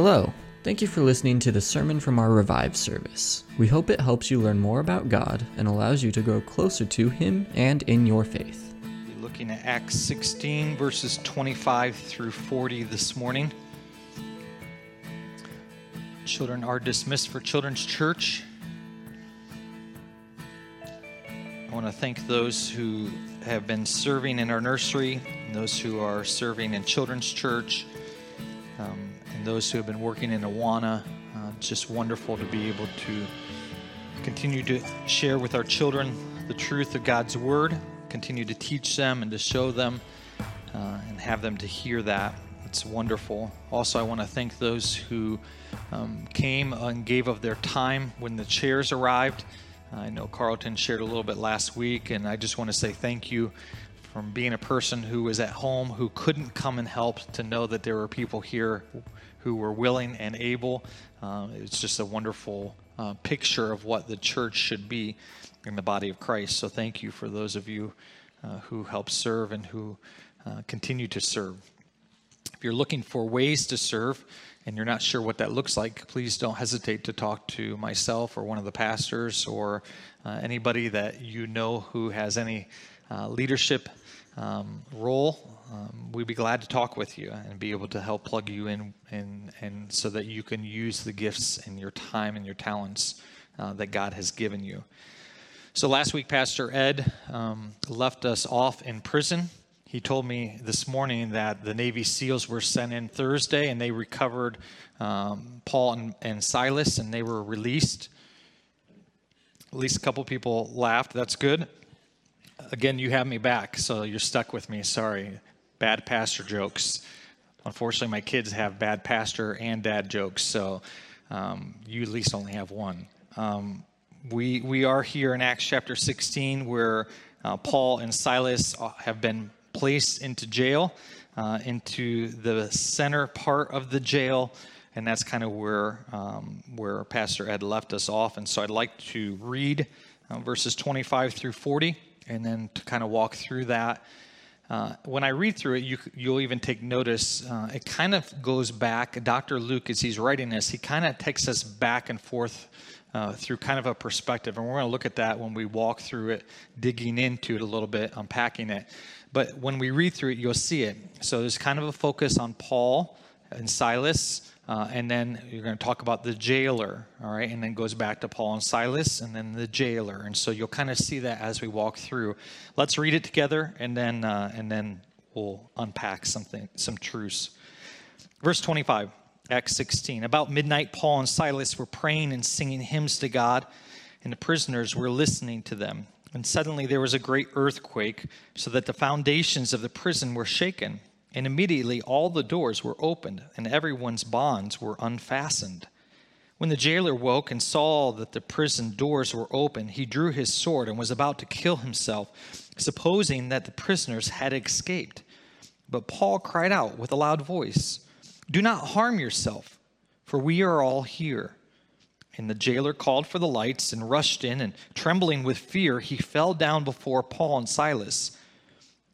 Hello. Thank you for listening to the sermon from our Revive service. We hope it helps you learn more about God and allows you to grow closer to Him and in your faith. We're looking at Acts 16, verses 25 through 40 this morning. Children are dismissed for Children's Church. I want to thank those who have been serving in our nursery, those who are serving in Children's Church, and those who have been working in Awana. Uh, just wonderful to be able to continue to share with our children the truth of God's Word, continue to teach them and to show them, uh, and have them to hear that. It's wonderful. Also, I want to thank those who um, came and gave of their time when the chairs arrived. I know Carlton shared a little bit last week, and I just want to say thank you from being a person who was at home who couldn't come and help to know that there were people here who were willing and able. Uh, it's just a wonderful uh, picture of what the church should be in the body of Christ. So thank you for those of you uh, who help serve and who uh, continue to serve. If you're looking for ways to serve, and you're not sure what that looks like, please don't hesitate to talk to myself or one of the pastors or uh, anybody that you know who has any uh, leadership um, role. Um, we'd be glad to talk with you and be able to help plug you in, and, and so that you can use the gifts and your time and your talents uh, that God has given you. So last week, Pastor Ed um, left us off in prison he told me this morning that the Navy SEALs were sent in Thursday and they recovered um, Paul and, and, Silas and they were released. At least a couple people laughed. That's good. Again, you have me back, so you're stuck with me. Sorry. Bad pastor jokes. Unfortunately, my kids have bad pastor and dad jokes, so um, you at least only have one. Um, we, we are here in Acts chapter 16 where uh, Paul and Silas have been placed into jail, uh, into the center part of the jail, and that's kind of where um, where Pastor Ed left us off. And so I'd like to read uh, verses 25 through 40, and then to kind of walk through that. Uh, when I read through it, you, will even take notice. Uh, it kind of goes back. Dr. Luke, as he's writing this, he kind of takes us back and forth uh, through kind of a perspective. And we're going to look at that when we walk through it, digging into it a little bit, unpacking it. But when we read through it, you'll see it. So there's kind of a focus on Paul and Silas, uh, and then you're going to talk about the jailer, all right? And then goes back to Paul and Silas, and then the jailer. And so you'll kind of see that as we walk through. Let's read it together, and then uh, and then we'll unpack something, some truths. Verse 25, Acts 16. About midnight, Paul and Silas were praying and singing hymns to God, and the prisoners were listening to them. And suddenly there was a great earthquake, so that the foundations of the prison were shaken. And immediately all the doors were opened, and everyone's bonds were unfastened. When the jailer woke and saw that the prison doors were open, he drew his sword and was about to kill himself, supposing that the prisoners had escaped. But Paul cried out with a loud voice, Do not harm yourself, for we are all here. And the jailer called for the lights and rushed in, and trembling with fear, he fell down before Paul and Silas.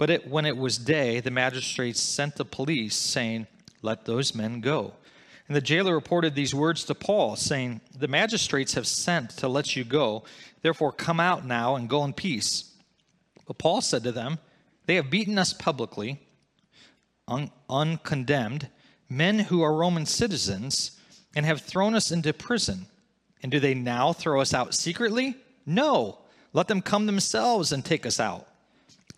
But it, when it was day, the magistrates sent the police, saying, Let those men go. And the jailer reported these words to Paul, saying, The magistrates have sent to let you go. Therefore, come out now and go in peace. But Paul said to them, They have beaten us publicly, un- uncondemned men who are Roman citizens and have thrown us into prison. And do they now throw us out secretly? No. Let them come themselves and take us out.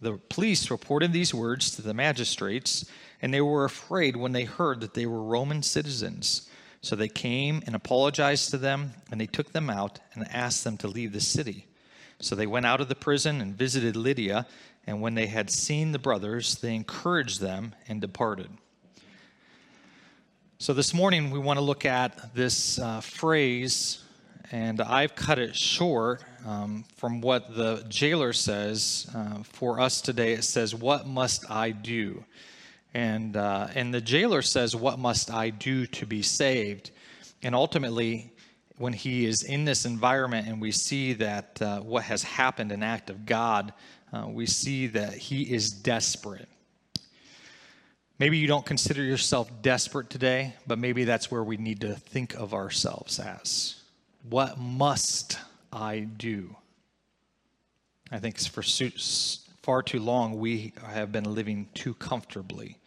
The police reported these words to the magistrates, and they were afraid when they heard that they were Roman citizens. So they came and apologized to them, and they took them out and asked them to leave the city. So they went out of the prison and visited Lydia, and when they had seen the brothers, they encouraged them and departed. So, this morning we want to look at this uh, phrase, and I've cut it short um, from what the jailer says. Uh, for us today, it says, What must I do? And, uh, and the jailer says, What must I do to be saved? And ultimately, when he is in this environment and we see that uh, what has happened, an act of God, uh, we see that he is desperate. Maybe you don't consider yourself desperate today, but maybe that's where we need to think of ourselves as. What must I do? I think for far too long we have been living too comfortably,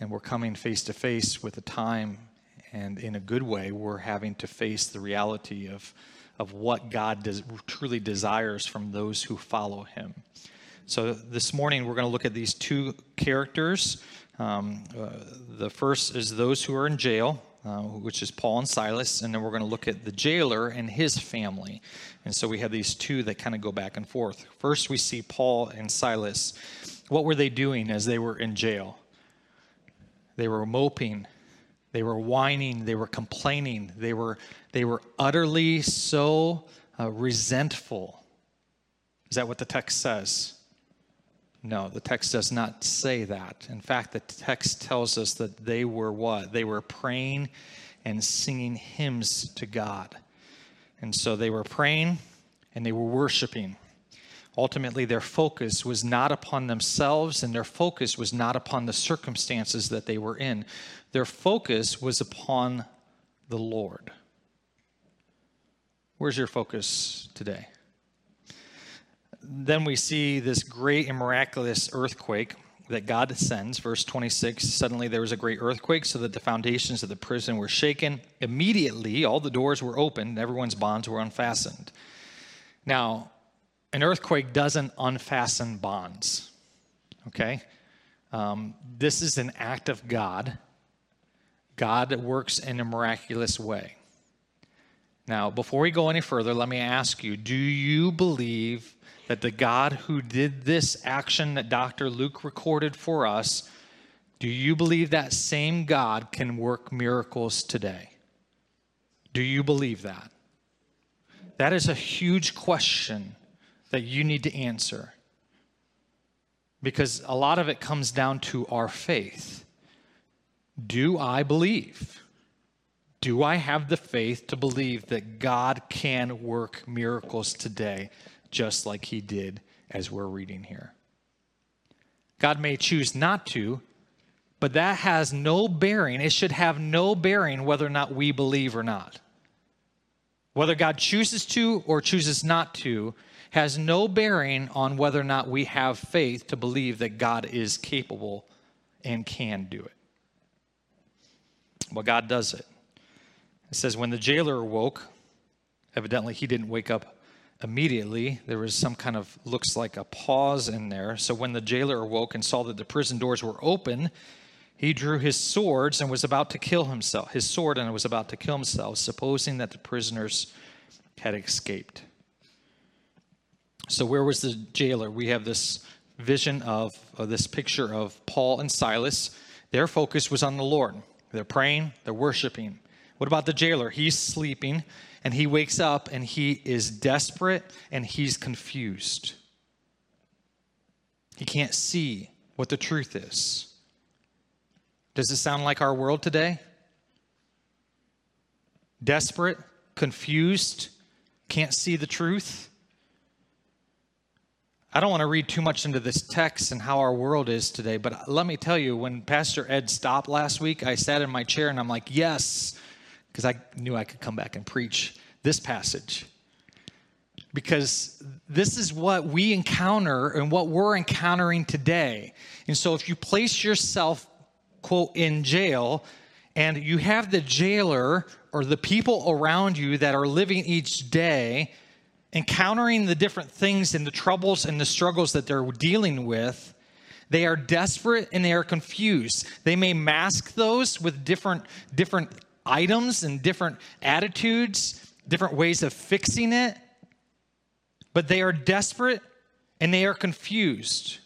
and we're coming face to face with a time, and in a good way, we're having to face the reality of, of what God does, truly desires from those who follow Him. So this morning, we're going to look at these two characters um, uh, the first is those who are in jail, uh, which is Paul and Silas, and then we're going to look at the jailer and his family. And so we have these two that kind of go back and forth. First, we see Paul and Silas. What were they doing as they were in jail? They were moping, they were whining, they were complaining, they were, they were utterly so uh, resentful. Is that what the text says? No, the text does not say that. In fact, the text tells us that they were what? They were praying and singing hymns to God. And so they were praying and they were worshiping. Ultimately, their focus was not upon themselves and their focus was not upon the circumstances that they were in. Their focus was upon the Lord. Where's your focus today? Then we see this great and miraculous earthquake that God sends. Verse 26 Suddenly there was a great earthquake, so that the foundations of the prison were shaken. Immediately, all the doors were opened, everyone's bonds were unfastened. Now, an earthquake doesn't unfasten bonds, okay? Um, this is an act of God. God works in a miraculous way. Now, before we go any further, let me ask you do you believe that the God who did this action that Dr. Luke recorded for us, do you believe that same God can work miracles today? Do you believe that? That is a huge question that you need to answer because a lot of it comes down to our faith. Do I believe? Do I have the faith to believe that God can work miracles today? Just like he did as we're reading here. God may choose not to, but that has no bearing. It should have no bearing whether or not we believe or not. Whether God chooses to or chooses not to has no bearing on whether or not we have faith to believe that God is capable and can do it. Well, God does it. It says, when the jailer awoke, evidently he didn't wake up immediately there was some kind of looks like a pause in there. So when the jailer awoke and saw that the prison doors were open he drew his swords and was about to kill himself his sword and was about to kill himself supposing that the prisoners had escaped. So where was the jailer? We have this vision of, of this picture of paul and silas. Their focus was on the lord. They're praying they're worshiping. What about the jailer? He's sleeping and he wakes up and he is desperate and he's confused. He can't see what the truth is. Does it sound like our world today? Desperate, confused, can't see the truth? I don't want to read too much into this text and how our world is today, but let me tell you, when Pastor Ed stopped last week, I sat in my chair and I'm like, yes, because I knew I could come back and preach this passage. Because this is what we encounter and what we're encountering today. And so if you place yourself, quote, in jail, and you have the jailer or the people around you that are living each day encountering the different things and the troubles and the struggles that they're dealing with, they are desperate and they are confused. They may mask those with different different items and different attitudes, different ways of fixing it, but they are desperate and they are confused.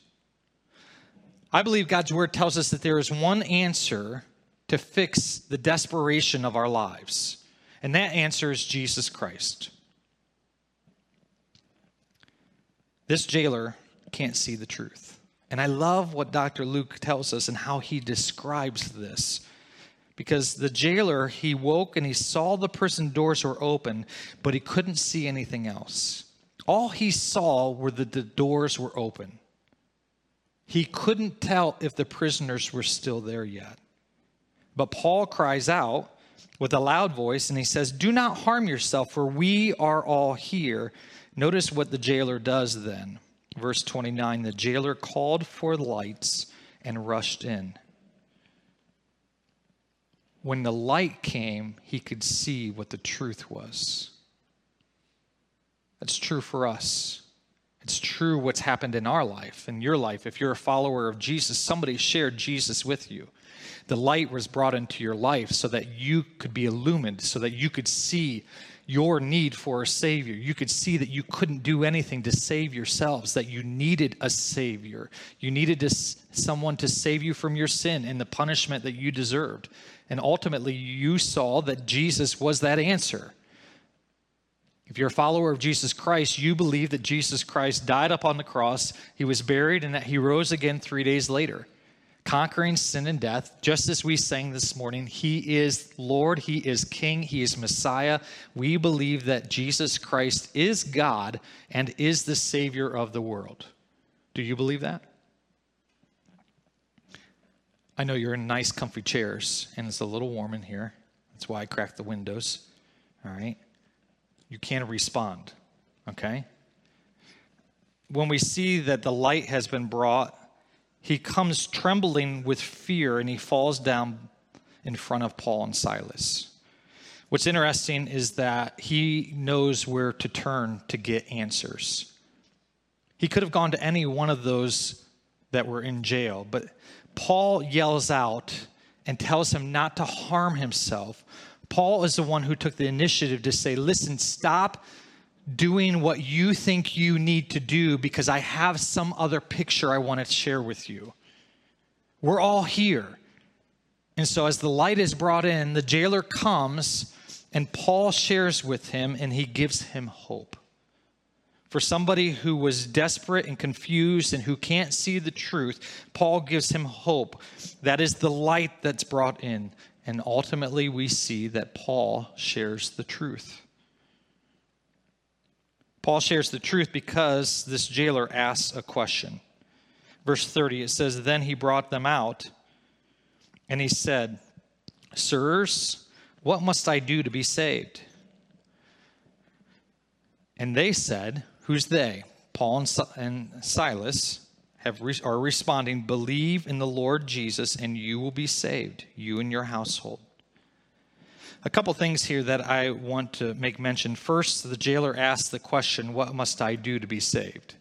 I believe God's word tells us that there is one answer to fix the desperation of our lives? And that answer is Jesus Christ. This jailer can't see the truth. And I love what Dr. Luke tells us and how he describes this. Because the jailer, he woke and he saw the prison doors were open, but he couldn't see anything else. All he saw were that the doors were open. He couldn't tell if the prisoners were still there yet. But Paul cries out with a loud voice and he says, Do not harm yourself, for we are all here. Notice what the jailer does then. Verse 29 The jailer called for lights and rushed in. When the light came, he could see what the truth was. That's true for us. It's true what's happened in our life, in your life. If you're a follower of Jesus, somebody shared Jesus with you. The light was brought into your life so that you could be illumined, so that you could see your need for a Savior. You could see that you couldn't do anything to save yourselves, that you needed a Savior. You needed to, someone to save you from your sin and the punishment that you deserved. And ultimately, you saw that Jesus was that answer. If you're a follower of Jesus Christ, you believe that Jesus Christ died upon the cross, he was buried, and that he rose again three days later conquering sin and death, just as we sang this morning. He is Lord, He is King, He is Messiah. We believe that Jesus Christ is God and is the Savior of the world. Do you believe that? I know you're in nice, comfy chairs, and it's a little warm in here. That's why I cracked the windows. All right? You can respond, okay? When we see that the light has been brought he comes trembling with fear and he falls down in front of Paul and Silas. What's interesting is that he knows where to turn to get answers. He could have gone to any one of those that were in jail, but Paul yells out and tells him not to harm himself. Paul is the one who took the initiative to say, Listen, stop doing what you think you need to do because I have some other picture I want to share with you. We're all here. And so, as the light is brought in, the jailer comes and Paul shares with him and he gives him hope. For somebody who was desperate and confused and who can't see the truth, Paul gives him hope. That is the light that's brought in. And ultimately, we see that Paul shares the truth. Paul shares the truth because this jailer asks a question. Verse 30, it says, Then he brought them out, and he said, Sirs, what must I do to be saved? And they said, Who's they? Paul and Silas have, are responding, Believe in the Lord Jesus, and you will be saved, you and your household a couple things here that I want to make mention. First, the jailer asks the question, What must I do to be saved?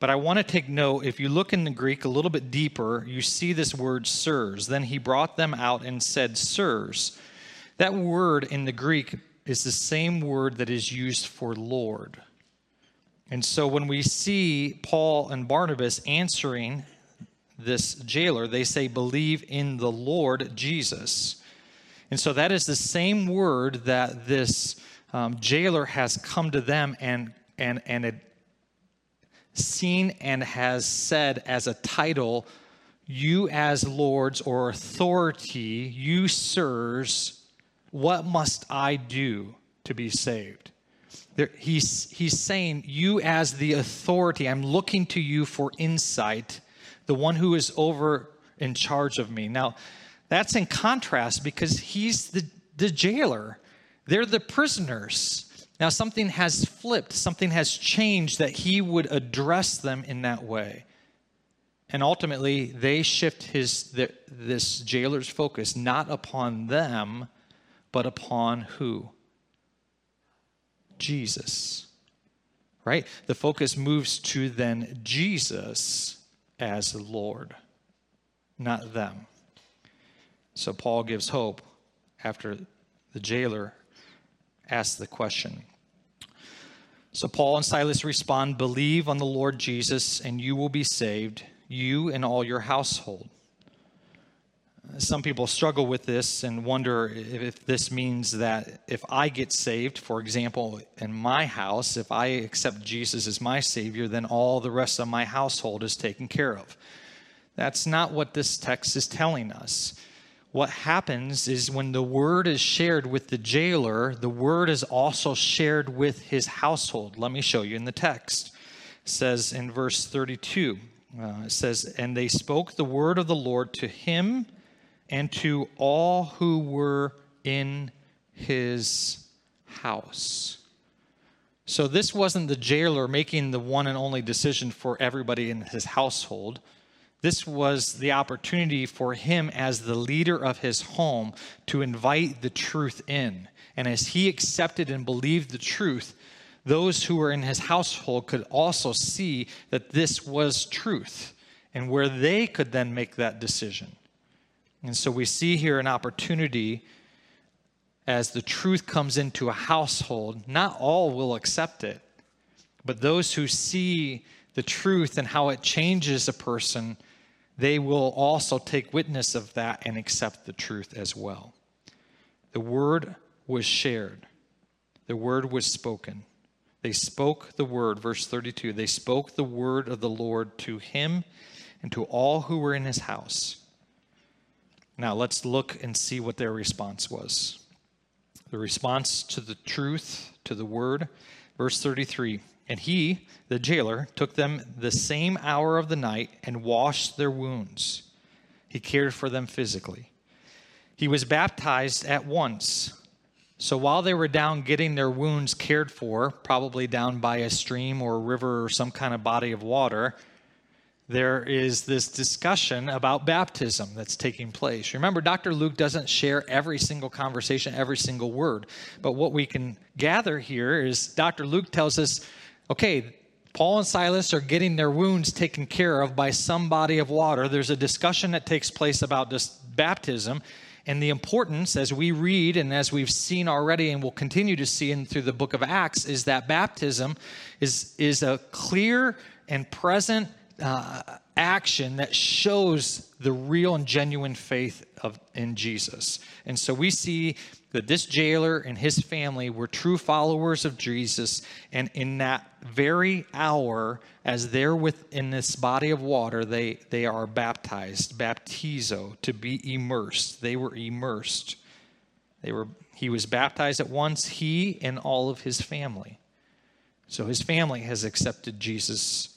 But I want to take note, if you look in the Greek a little bit deeper, you see this word sirs. Then he brought them out and said, Sirs. That word in the Greek is the same word that is used for Lord. And so when we see Paul and Barnabas answering this jailer, they say, Believe in the Lord Jesus. And so that is the same word that this um, jailer has come to them and, and, and it seen and has said as a title you as lords or authority, you sirs, what must I do to be saved? There, he's, he's saying, You as the authority, I'm looking to you for insight, the one who is over in charge of me. Now, that's in contrast because he's the, the jailer, they're the prisoners. Now, something has flipped, something has changed that he would address them in that way. And ultimately, they shift his, this jailer's focus not upon them, but upon who? Jesus. Right? The focus moves to then Jesus as Lord, not them. So Paul gives hope after the jailer asks the question. So Paul and Silas respond Believe on the Lord Jesus, and you will be saved, you and all your household. Some people struggle with this and wonder if, this means that if I get saved, for example, in my house, if I accept Jesus as my Savior, then all the rest of my household is taken care of. That's not what this text is telling us. What happens is when the word is shared with the jailer, the word is also shared with his household. Let me show you in the text. It says in verse 32, uh, it says, And they spoke the word of the Lord to him and to all who were in his house. So this wasn't the jailer making the one and only decision for everybody in his household. This was the opportunity for him, as the leader of his home, to invite the truth in. And as he accepted and believed the truth, those who were in his household could also see that this was truth and where they could then make that decision. And so we see here an opportunity as the truth comes into a household, not all will accept it, but those who see the truth and how it changes a person, they will also take witness of that and accept the truth as well. The word was shared, the word was spoken. They spoke the word, verse 32. They spoke the word of the Lord to him and to all who were in his house. Now let's look and see what their response was. The response to the truth, to the word, verse 33 And he, the jailer, took them the same hour of the night and washed their wounds. He cared for them physically. He was baptized at once. So while they were down getting their wounds cared for, probably down by a stream or a river or some kind of body of water, there is this discussion about baptism that's taking place. Remember, Dr. Luke doesn't share every single conversation, every single word. But what we can gather here is Dr. Luke tells us okay, Paul and Silas are getting their wounds taken care of by some body of water. There's a discussion that takes place about this baptism and the importance, as we read and as we've seen already and will continue to see in through the book of Acts, is that baptism is, is a clear and present uh, action that shows the real and genuine faith of in Jesus. And so we see that this jailer and his family were true followers of Jesus, and in that very hour, as they're within this body of water, they they are baptized, baptizo, to be immersed. They were immersed. They were. He was baptized at once. He and all of his family. So his family has accepted Jesus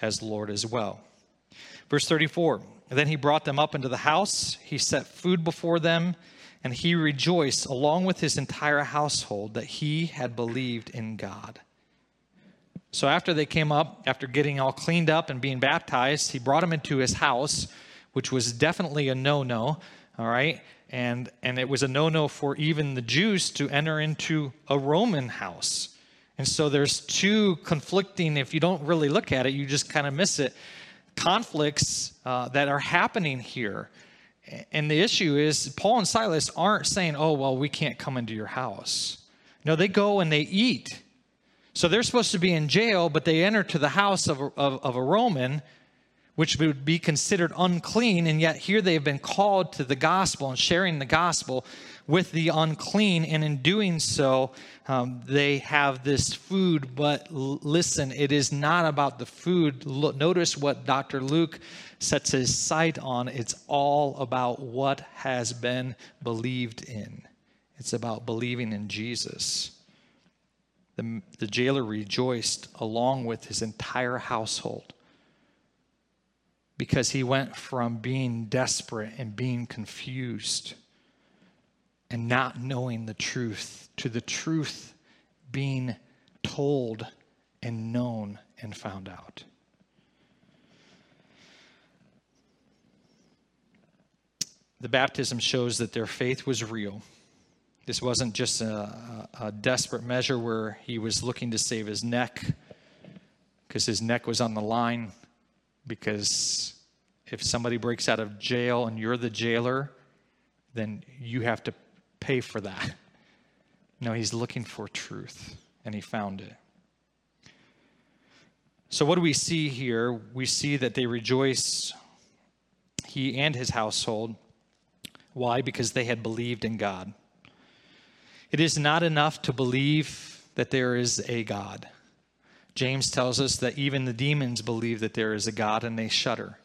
as Lord as well. Verse 34 Then he brought them up into the house, he set food before them, and he rejoiced along with his entire household that he had believed in God. So after they came up, after getting all cleaned up and being baptized, he brought them into his house, which was definitely a no no, all right? And, and it was a no no for even the Jews to enter into a Roman house. And so there's two conflicting, if you don't really look at it, you just kind of miss it, conflicts uh, that are happening here. And the issue is, Paul and Silas aren't saying, oh, well, we can't come into your house. No, they go and they eat. So they're supposed to be in jail, but they enter to the house of of, of a Roman, which would be considered unclean. And yet here they've been called to the gospel and sharing the gospel with the unclean, and in doing so, um, they have this food. But l- listen, it is not about the food. Notice what Dr. Luke sets his sight on. It's all about what has been believed in, it's about believing in Jesus. The, the jailer rejoiced along with his entire household because he went from being desperate and being confused and not knowing the truth to the truth being told and known and found out. The baptism shows that their faith was real. This wasn't just a, a, desperate measure where he was looking to save his neck because his neck was on the line. Because if somebody breaks out of jail and you're the jailer, then you have to pay for that. No, he's looking for truth, and he found it. So, what do we see here? We see that they rejoice, he and his household, Why? Because they had believed in God. It is not enough to believe that there is a God. James tells us that even the demons believe that there is a God and they shudder.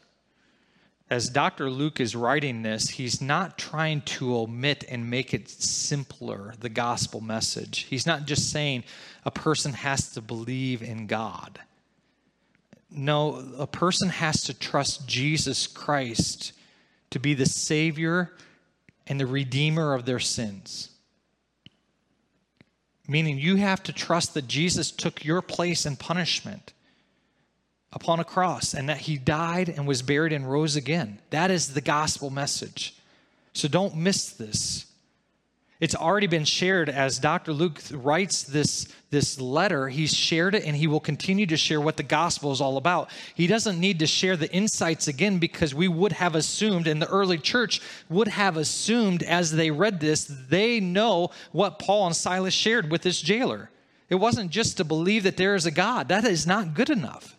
As Dr. Luke is writing this, he's not trying to omit and make it simpler, the gospel message. He's not just saying a person has to believe in God. No, a person has to trust Jesus Christ to be the Savior and the Redeemer of their sins. Meaning, you have to trust that Jesus took your place in punishment upon a cross and that he died and was buried and rose again. That is the gospel message. So don't miss this. It's already been shared as Dr. Luke writes this, this letter. He's shared it and he will continue to share what the gospel is all about. He doesn't need to share the insights again because we would have assumed, and the early church would have assumed as they read this, they know what Paul and Silas shared with this jailer. It wasn't just to believe that there is a God, that is not good enough.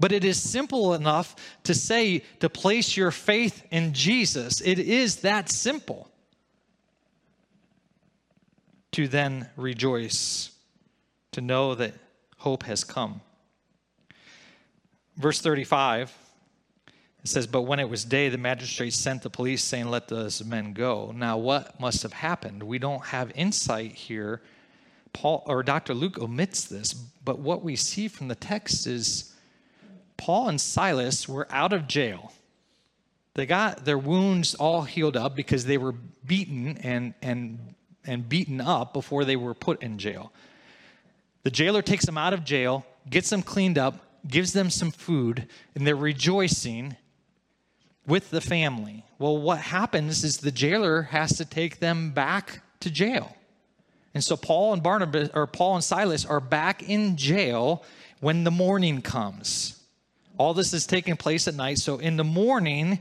But it is simple enough to say to place your faith in Jesus. It is that simple to then rejoice, to know that hope has come. Verse 35, it says, But when it was day, the magistrates sent the police saying, Let those men go. Now, what must have happened? We don't have insight here. Paul or Dr. Luke omits this, but what we see from the text is Paul and Silas were out of jail. They got their wounds all healed up because they were beaten and, and and beaten up before they were put in jail. The jailer takes them out of jail, gets them cleaned up, gives them some food, and they're rejoicing with the family. Well, what happens is the jailer has to take them back to jail. And so Paul and Barnabas or Paul and Silas are back in jail when the morning comes. All this is taking place at night. So in the morning,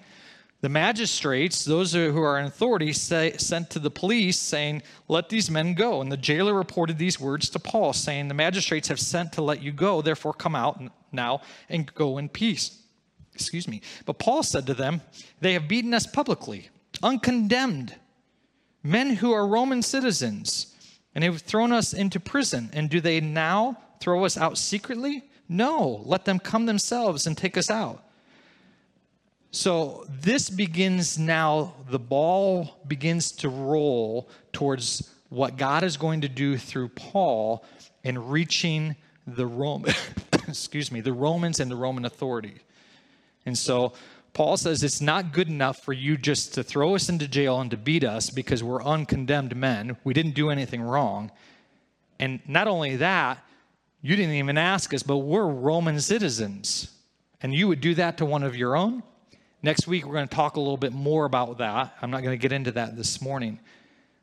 the magistrates, those who are in authority, say, sent to the police saying, Let these men go. And the jailer reported these words to Paul, saying, The magistrates have sent to let you go, therefore come out now and go in peace. Excuse me. But Paul said to them, They have beaten us publicly, uncondemned, men who are Roman citizens, and have thrown us into prison. And do they now throw us out secretly? No, let them come themselves and take us out. So this begins now, the ball begins to roll towards what God is going to do through Paul in reaching the Roman, excuse me, the Romans and the Roman authority. And so Paul says it's not good enough for you just to throw us into jail and to beat us because we're uncondemned men. We didn't do anything wrong. And not only that, you didn't even ask us, but we're Roman citizens. And you would do that to one of your own? Next week, we're going to talk a little bit more about that. I'm not going to get into that this morning.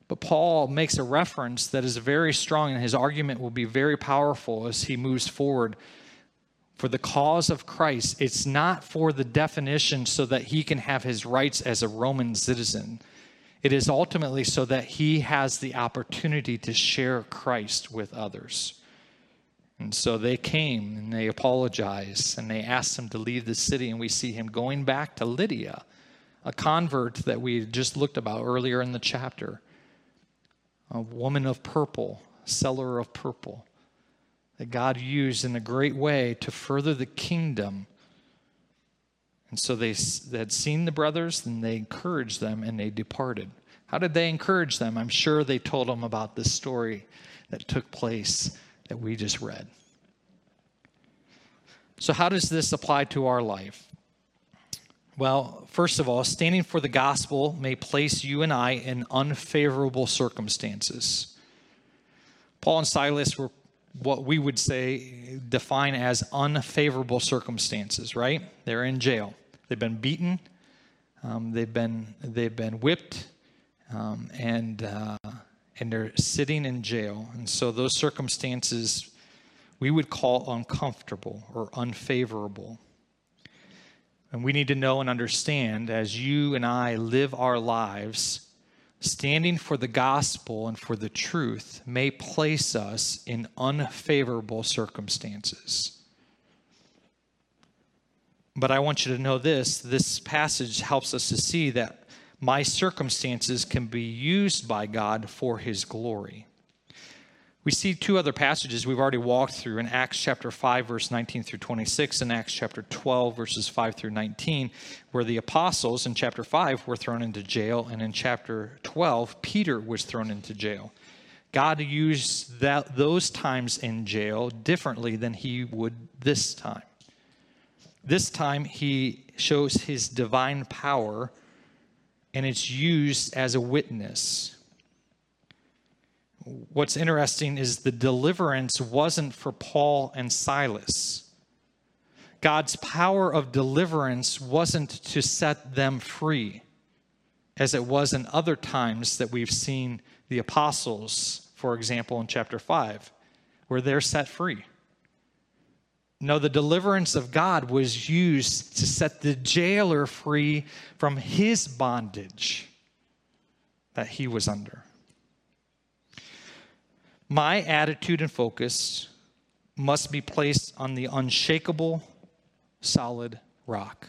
But Paul makes a reference that is very strong, and his argument will be very powerful as he moves forward. For the cause of Christ, it's not for the definition so that he can have his rights as a Roman citizen. It is ultimately so that he has the opportunity to share Christ with others. And so they came and they apologized and they asked him to leave the city. And we see him going back to Lydia, a convert that we just looked about earlier in the chapter, a woman of purple, seller of purple, that God used in a great way to further the kingdom. And so they, had seen the brothers and they encouraged them and they departed. How did they encourage them? I'm sure they told them about this story that took place that we just read. So, how does this apply to our life? Well, first of all, standing for the gospel may place you and I in unfavorable circumstances. Paul and Silas were what we would say define as unfavorable circumstances, right? They're in jail. They've been beaten, um, they've been they've been whipped, um, and uh, and they're sitting in jail. And so those circumstances we would call uncomfortable or unfavorable. And we need to know and understand as you and I live our lives, standing for the gospel and for the truth may place us in unfavorable circumstances. But I want you to know this this passage helps us to see that my circumstances can be used by God for his glory. We see two other passages we've already walked through in Acts chapter 5, verse 19 through 26, and Acts chapter 12, verses 5 through 19, where the apostles in chapter 5 were thrown into jail, and in chapter 12, Peter was thrown into jail. God used that, those times in jail differently than he would this time. This time, he shows his divine power, and it's used as a witness what's interesting is the deliverance wasn't for Paul and Silas. God's power of deliverance wasn't to set them free, as it was in other times that we've seen the apostles, for example, in chapter 5, where they're set free. No, the deliverance of God was used to set the jailer free from his bondage that he was under. My attitude and focus must be placed on the unshakable, solid rock.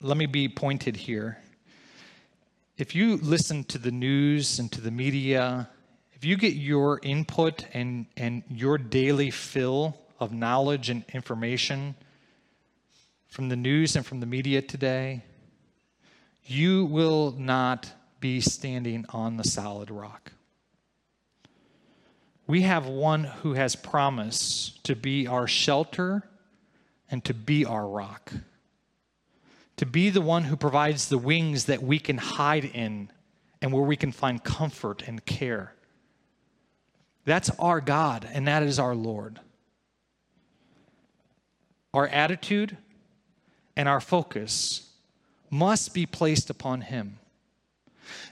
Let me be pointed here. If you listen to the news and to the media, if you get your input and, and your daily fill of knowledge and information from the news and from the media today, you will not be standing on the solid rock. We have one who has promised to be our shelter and to be our rock, to be the one who provides the wings that we can hide in and where we can find comfort and care. That's our God, and that is our Lord. Our attitude and our focus must be placed upon Him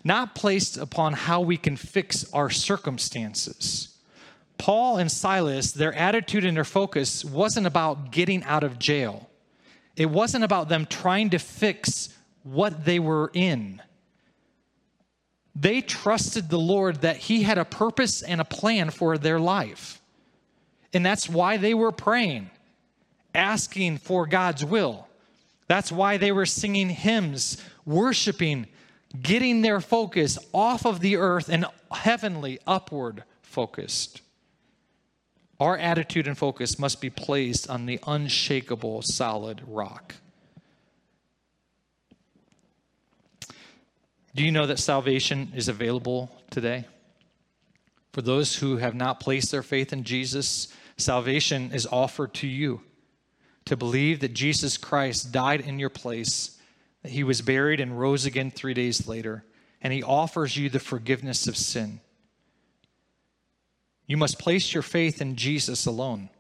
not placed upon how we can fix our circumstances. Paul and Silas, their attitude and their focus wasn't about getting out of jail. It wasn't about them trying to fix what they were in. They trusted the Lord that He had a purpose and a plan for their life. And that's why they were praying, asking for God's will. That's why they were singing hymns, worshiping getting their focus off of the earth and heavenly, upward focused. Our attitude and focus must be placed on the unshakable, solid rock. Do you know that salvation is available today? For those who have not placed their faith in Jesus, salvation is offered to you to believe that Jesus Christ died in your place that he was buried and rose again three days later, and he offers you the forgiveness of sin. You must place your faith in Jesus alone.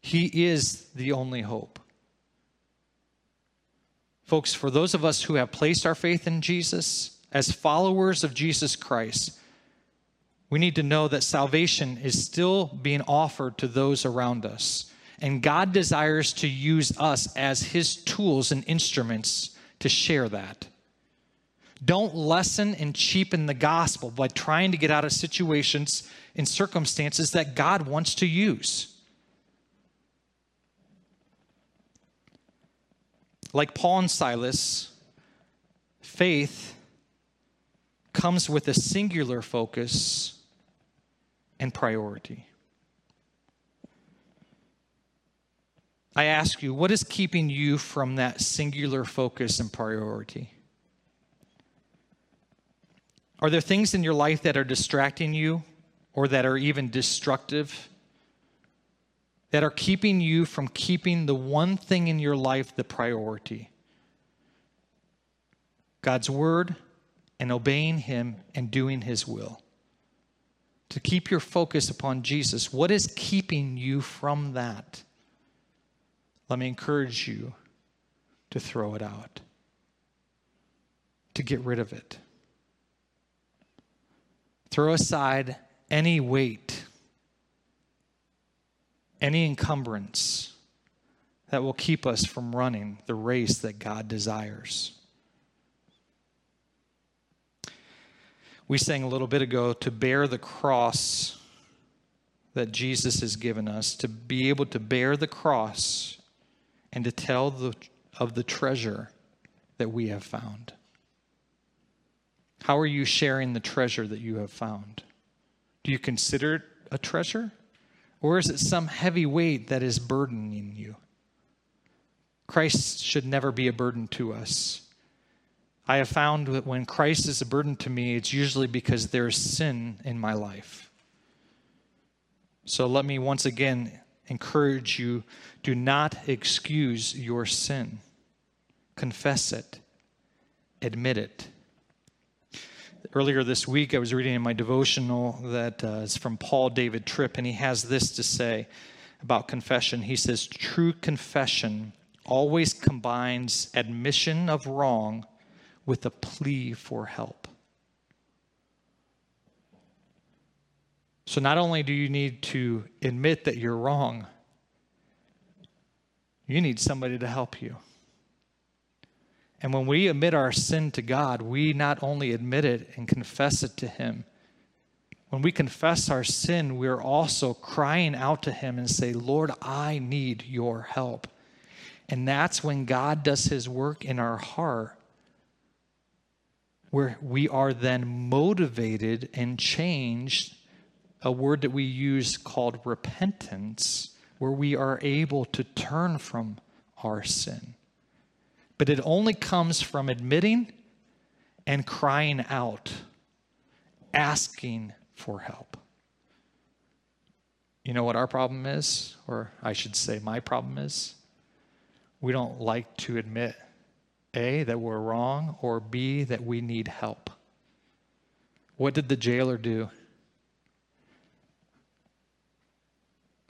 He is the only hope. Folks, for those of us who have placed our faith in Jesus, as followers of Jesus Christ, we need to know that salvation is still being offered to those around us. And God desires to use us as His tools and instruments to share that. Don't lessen and cheapen the gospel by trying to get out of situations and circumstances that God wants to use. Like Paul and Silas, faith comes with a singular focus and priority. I ask you, what is keeping you from that singular focus and priority? Are there things in your life that are distracting you or that are even destructive? That are keeping you from keeping the one thing in your life the priority God's Word and obeying Him and doing His will. To keep your focus upon Jesus, what is keeping you from that? let me encourage you to throw it out, to get rid of it. Throw aside any weight, any encumbrance that will keep us from running the race that God desires. We sang a little bit ago to bear the cross that Jesus has given us, to be able to bear the cross and to tell the of the treasure that we have found? How are you sharing the treasure that you have found? Do you consider it a treasure? Or is it some heavy weight that is burdening you? Christ should never be a burden to us. I have found that when Christ is a burden to me, it's usually because there is sin in my life. So let me once again encourage you do not excuse your sin, confess it, admit it. Earlier this week, I was reading in my devotional that uh, is from Paul David Tripp, and he has this to say about confession. He says, True confession always combines admission of wrong with a plea for help. So, not only do you need to admit that you're wrong, you need somebody to help you. And when we admit our sin to God, we not only admit it and confess it to Him. When we confess our sin, we're also crying out to Him and say, Lord, I need your help. And that's when God does His work in our heart where we are then motivated and changed, a word that we use called repentance, where we are able to turn from our sin. But it only comes from admitting and crying out, asking for help. You know what our problem is? Or I should say, my problem is? We don't like to admit a, that we're wrong, or B, that we need help. What did the jailer do?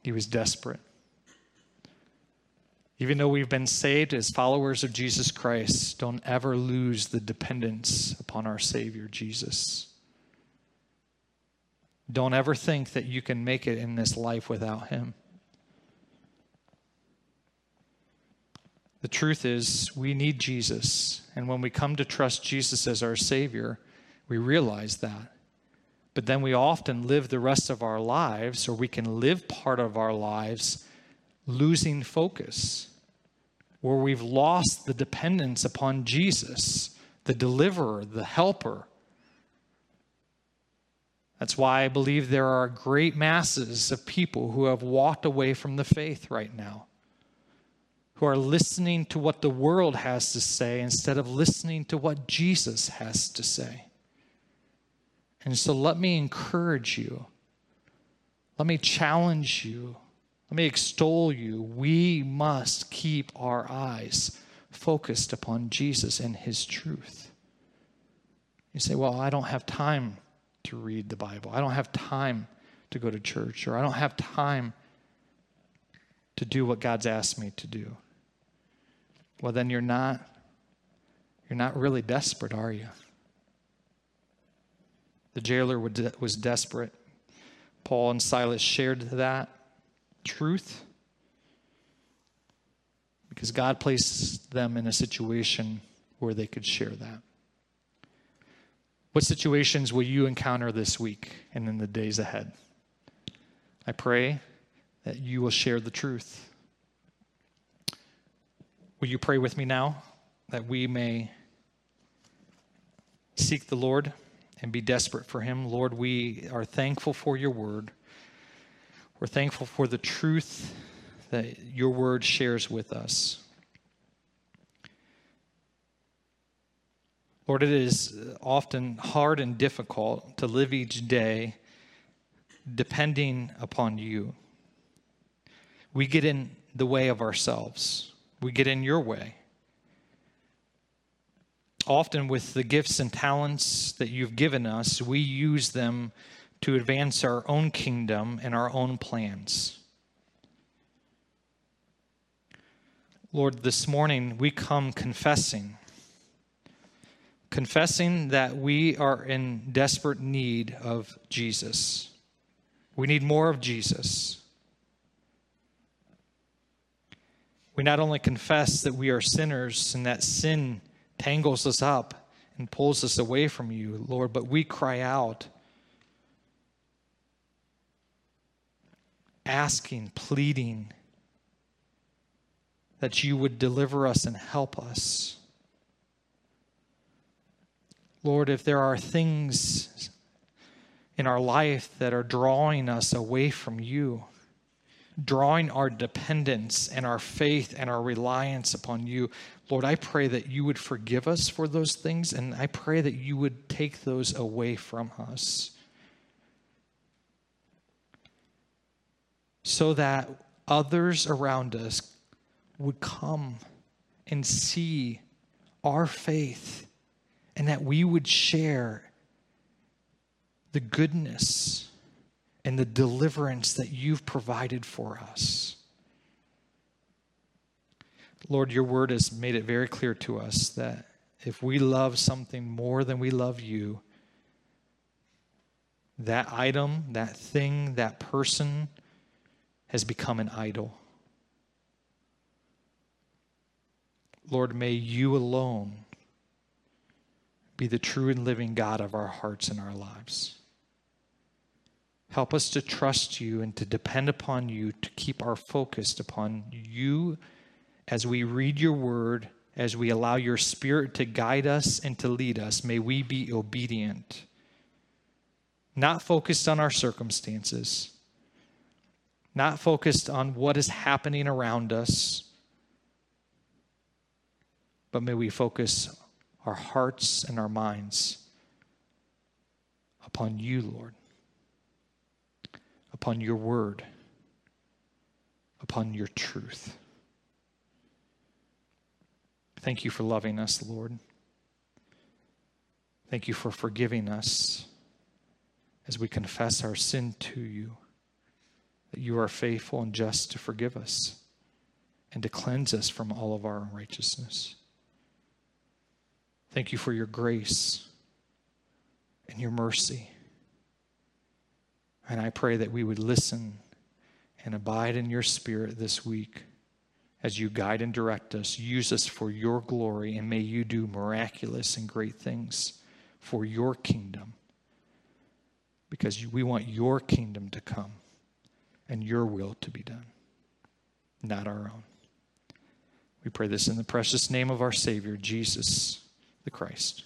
He was desperate. Even though we've been saved as followers of Jesus Christ, don't ever lose the dependence upon our Savior, Jesus. Don't ever think that you can make it in this life without Him. The truth is, we need Jesus. And when we come to trust Jesus as our Savior, we realize that. But then we often live the rest of our lives, or we can live part of our lives losing focus, where we've lost the dependence upon Jesus, the deliverer, the helper. That's why I believe there are great masses of people who have walked away from the faith right now who are listening to what the world has to say instead of listening to what Jesus has to say. And so let me encourage you. Let me challenge you. Let me extol you. We must keep our eyes focused upon Jesus and his truth. You say, Well, I don't have time to read the Bible. I don't have time to go to church, or I don't have time to do what God's asked me to do well then you're not you're not really desperate, are you? The jailer was desperate. Paul and Silas shared that truth because God placed them in a situation where they could share that. What situations will you encounter this week and in the days ahead? I pray that you will share the truth. Will you pray with me now that we may seek the Lord and be desperate for Him? Lord, we are thankful for your word. We're thankful for the truth that your word shares with us. Lord, it is often hard and difficult to live each day depending upon you. We get in the way of ourselves we get in your way. Often, with the gifts and talents that you've given us, we use them to advance our own kingdom and our own plans. Lord, this morning we come confessing, confessing that we are in desperate need of Jesus. We need more of Jesus. we not only confess that we are sinners and that sin tangles us up and pulls us away from you, Lord, but we cry out, asking, pleading that you would deliver us and help us. Lord, if there are things in our life that are drawing us away from you, drawing our dependence and our faith and our reliance upon you. Lord, I pray that you would forgive us for those things, and I pray that you would take those away from us. So that others around us would come and see our faith, and that we would share the goodness and the deliverance that you've provided for us. Lord, your word has made it very clear to us that if we love something more than we love you, that item, that thing, that person has become an idol. Lord, may you alone be the true and living God of our hearts and our lives. Help us to trust you and to depend upon you to keep our focus upon you as we read your word, as we allow your spirit to guide us and to lead us. May we be obedient, not focused on our circumstances, not focused on what is happening around us, but may we focus our hearts and our minds upon you, Lord upon your word, upon your truth. Thank you for loving us, Lord. Thank you for forgiving us as we confess our sin to you, that you are faithful and just to forgive us and to cleanse us from all of our unrighteousness. Thank you for your grace and your mercy. And I pray that we would listen and abide in your spirit this week as you guide and direct us. Use us for your glory, and may you do miraculous and great things for your kingdom. Because we want your kingdom to come and your will to be done, not our own. We pray this in the precious name of our Savior, Jesus the Christ.